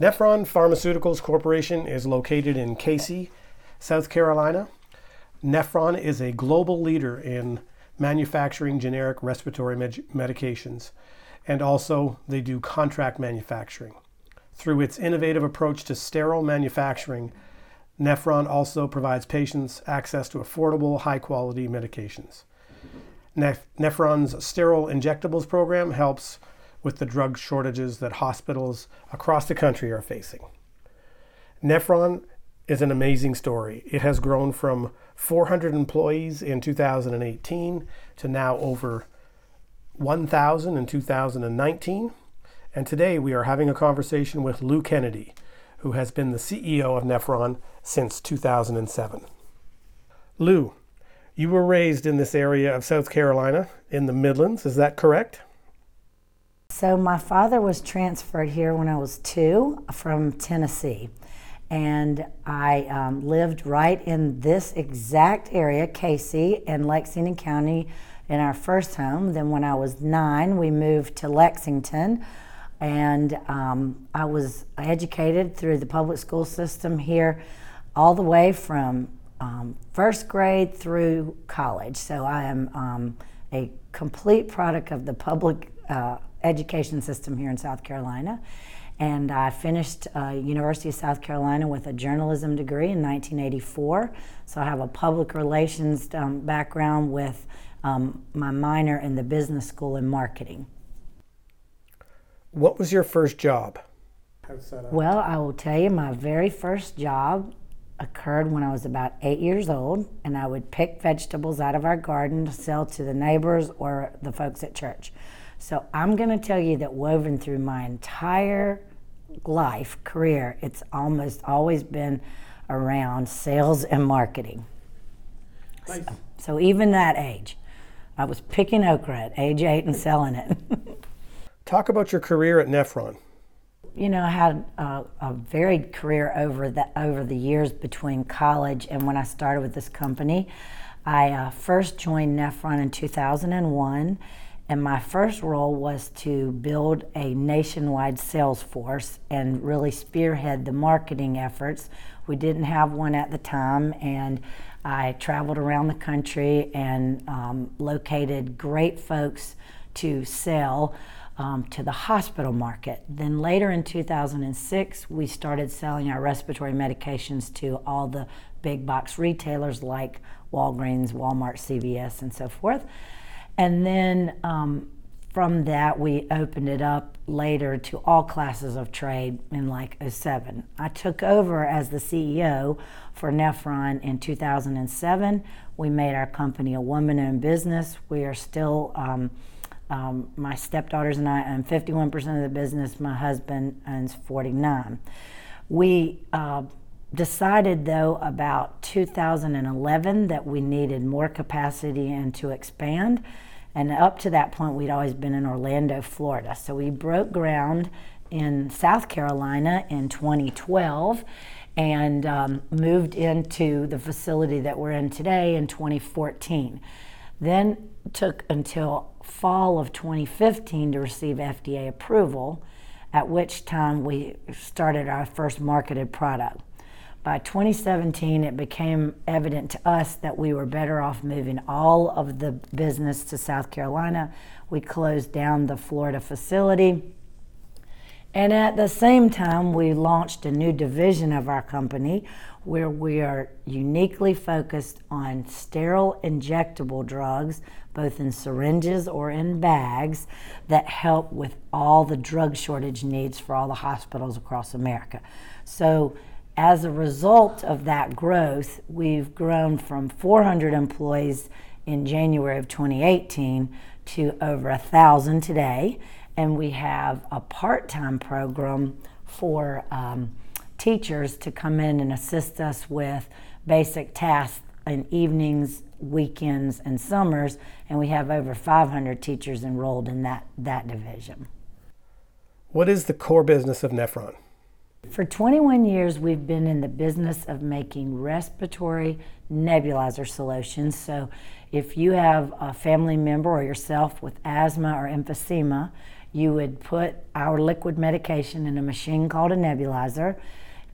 Nephron Pharmaceuticals Corporation is located in Cayce, South Carolina. Nephron is a global leader in manufacturing generic respiratory med- medications, and also they do contract manufacturing. Through its innovative approach to sterile manufacturing, Nephron also provides patients access to affordable, high quality medications. Nephron's sterile injectables program helps with the drug shortages that hospitals across the country are facing. Nephron is an amazing story. It has grown from 400 employees in 2018 to now over 1,000 in 2019. And today we are having a conversation with Lou Kennedy, who has been the CEO of Nephron since 2007. Lou, you were raised in this area of South Carolina in the Midlands, is that correct? So, my father was transferred here when I was two from Tennessee. And I um, lived right in this exact area, Cayce, in Lexington County, in our first home. Then, when I was nine, we moved to Lexington. And um, I was educated through the public school system here all the way from um, first grade through college. So I am um, a complete product of the public uh, education system here in South Carolina. And I finished uh, University of South Carolina with a journalism degree in 1984. So I have a public relations um, background with um, my minor in the business school in marketing. What was your first job? Well, I will tell you, my very first job occurred when I was about eight years old, and I would pick vegetables out of our garden to sell to the neighbors or the folks at church. So I'm going to tell you that woven through my entire life, career, it's almost always been around sales and marketing. Nice. So, so even that age, I was picking okra at age eight and selling it. Talk about your career at Nephron you know, I had a, a, varied career over the over the years between college and when I started with this company. I uh, first joined Nephron in 2001, and my first role was to build a nationwide sales force and really spearhead the marketing efforts. We didn't have one at the time, and I traveled around the country and um, located great folks to sell um, to the hospital market. Then later in 2006, we started selling our respiratory medications to all the big box retailers like Walgreens, Walmart, CVS, and so forth. And then um, from that, we opened it up later to all classes of trade in like 07. I took over as the CEO for Nephron in 2007. We made our company a woman owned business. We are still um, um, my stepdaughters and I own 51% of the business. My husband owns 49. We uh, decided though about 2011 that we needed more capacity and to expand. And up to that point, we'd always been in Orlando, Florida. So we broke ground in South Carolina in 2012 and um, moved into the facility that we're in today in 2014. Then took until fall of 2015 to receive FDA approval, at which time we started our first marketed product. By 2017, it became evident to us that we were better off moving all of the business to South Carolina. We closed down the Florida facility. And at the same time, we launched a new division of our company where we are uniquely focused on sterile injectable drugs, both in syringes or in bags, that help with all the drug shortage needs for all the hospitals across America. So, as a result of that growth, we've grown from 400 employees in January of 2018 to over a thousand today, and we have a part-time program for um, teachers to come in and assist us with basic tasks in evenings, weekends, and summers, and we have over 500 teachers enrolled in that, that division. What is the core business of Nephron? For 21 years, we've been in the business of making respiratory nebulizer solutions. So, if you have a family member or yourself with asthma or emphysema, You would put our liquid medication in a machine called a nebulizer,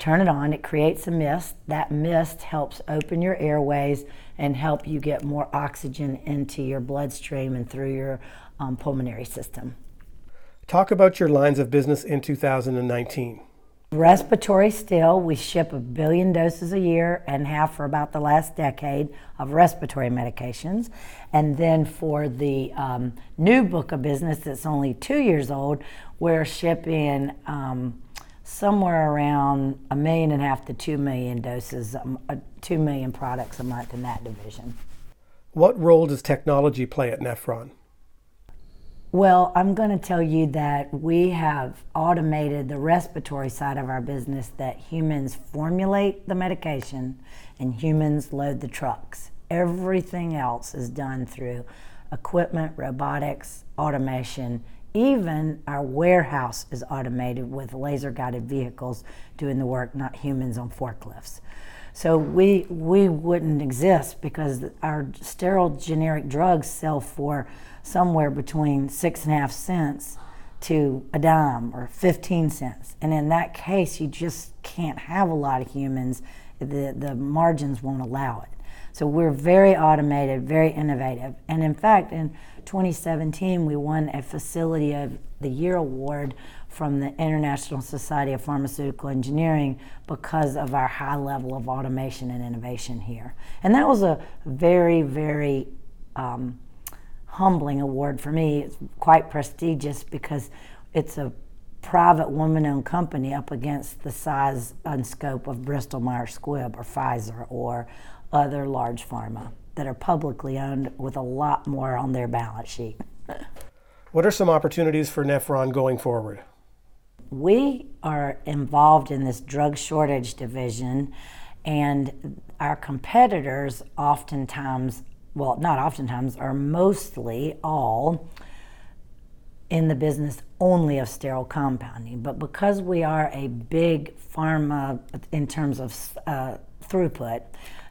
turn it on, it creates a mist. That mist helps open your airways and help you get more oxygen into your bloodstream and through your um, pulmonary system. Talk about your lines of business in 2019. Respiratory still, we ship a billion doses a year and have for about the last decade of respiratory medications. And then for the um, new book of business that's only two years old, we're shipping um, somewhere around a million and a half to two million doses, um, uh, two million products a month in that division. What role does technology play at Nephron? Well, I'm going to tell you that we have automated the respiratory side of our business that humans formulate the medication and humans load the trucks. Everything else is done through equipment, robotics, automation. Even our warehouse is automated with laser guided vehicles doing the work, not humans on forklifts. So we we wouldn't exist because our sterile generic drugs sell for somewhere between six and a half cents to a dime or 15 cents. And in that case, you just can't have a lot of humans. The, the margins won't allow it. So we're very automated, very innovative. And in fact, in 2017, we won a Facility of the Year award from the International Society of Pharmaceutical Engineering because of our high level of automation and innovation here. And that was a very, very um, humbling award for me. It's quite prestigious because it's a private woman owned company up against the size and scope of Bristol Myers Squibb or Pfizer or other large pharma that are publicly owned with a lot more on their balance sheet. what are some opportunities for Nephron going forward? We are involved in this drug shortage division, and our competitors oftentimes well, not oftentimes, are mostly all in the business only of sterile compounding. But because we are a big pharma in terms of uh, throughput,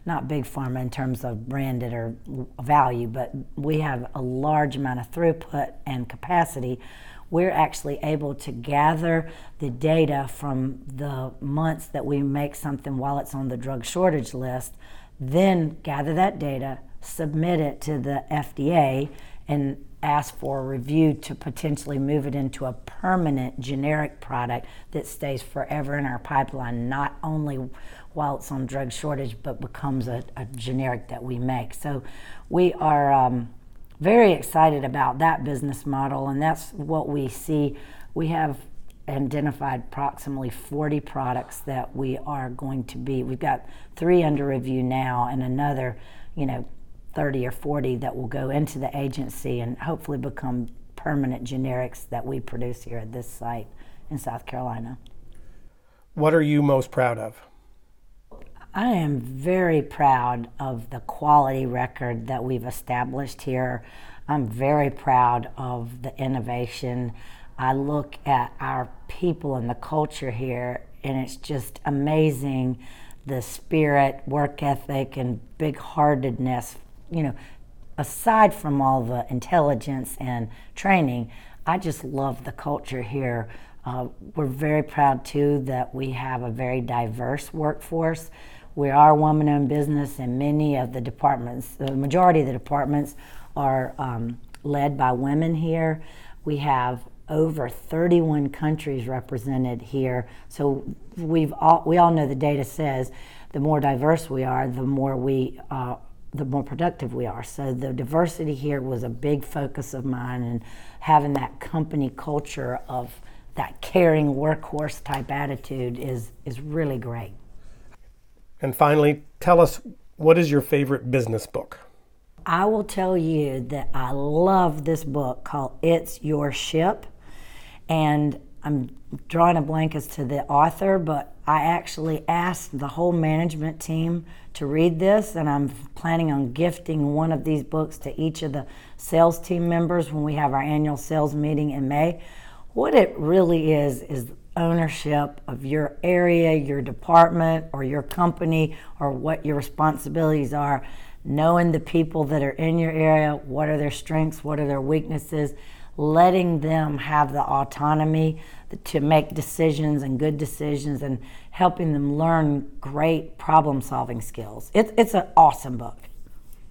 not big pharma in terms of branded or value, but we have a large amount of throughput and capacity. We're actually able to gather the data from the months that we make something while it's on the drug shortage list, then gather that data, submit it to the FDA and ask for a review to potentially move it into a permanent generic product that stays forever in our pipeline, not only while it's on drug shortage, but becomes a, a generic that we make. So we are um, very excited about that business model, and that's what we see. We have identified approximately 40 products that we are going to be. We've got three under review now, and another, you know, 30 or 40 that will go into the agency and hopefully become permanent generics that we produce here at this site in South Carolina. What are you most proud of? I am very proud of the quality record that we've established here. I'm very proud of the innovation. I look at our people and the culture here, and it's just amazing the spirit, work ethic, and big heartedness you know, aside from all the intelligence and training, I just love the culture here. Uh, we're very proud too that we have a very diverse workforce. We are woman owned business, and many of the departments, the majority of the departments, are um, led by women here. We have over 31 countries represented here. So we've all, we all know the data says the more diverse we are, the more we uh, the more productive we are. So the diversity here was a big focus of mine, and having that company culture of that caring workhorse type attitude is is really great. And finally, tell us what is your favorite business book? I will tell you that I love this book called It's Your Ship. And I'm drawing a blank as to the author, but I actually asked the whole management team to read this, and I'm planning on gifting one of these books to each of the sales team members when we have our annual sales meeting in May. What it really is is ownership of your area, your department, or your company, or what your responsibilities are, knowing the people that are in your area, what are their strengths, what are their weaknesses letting them have the autonomy to make decisions and good decisions and helping them learn great problem solving skills. It, it's an awesome book.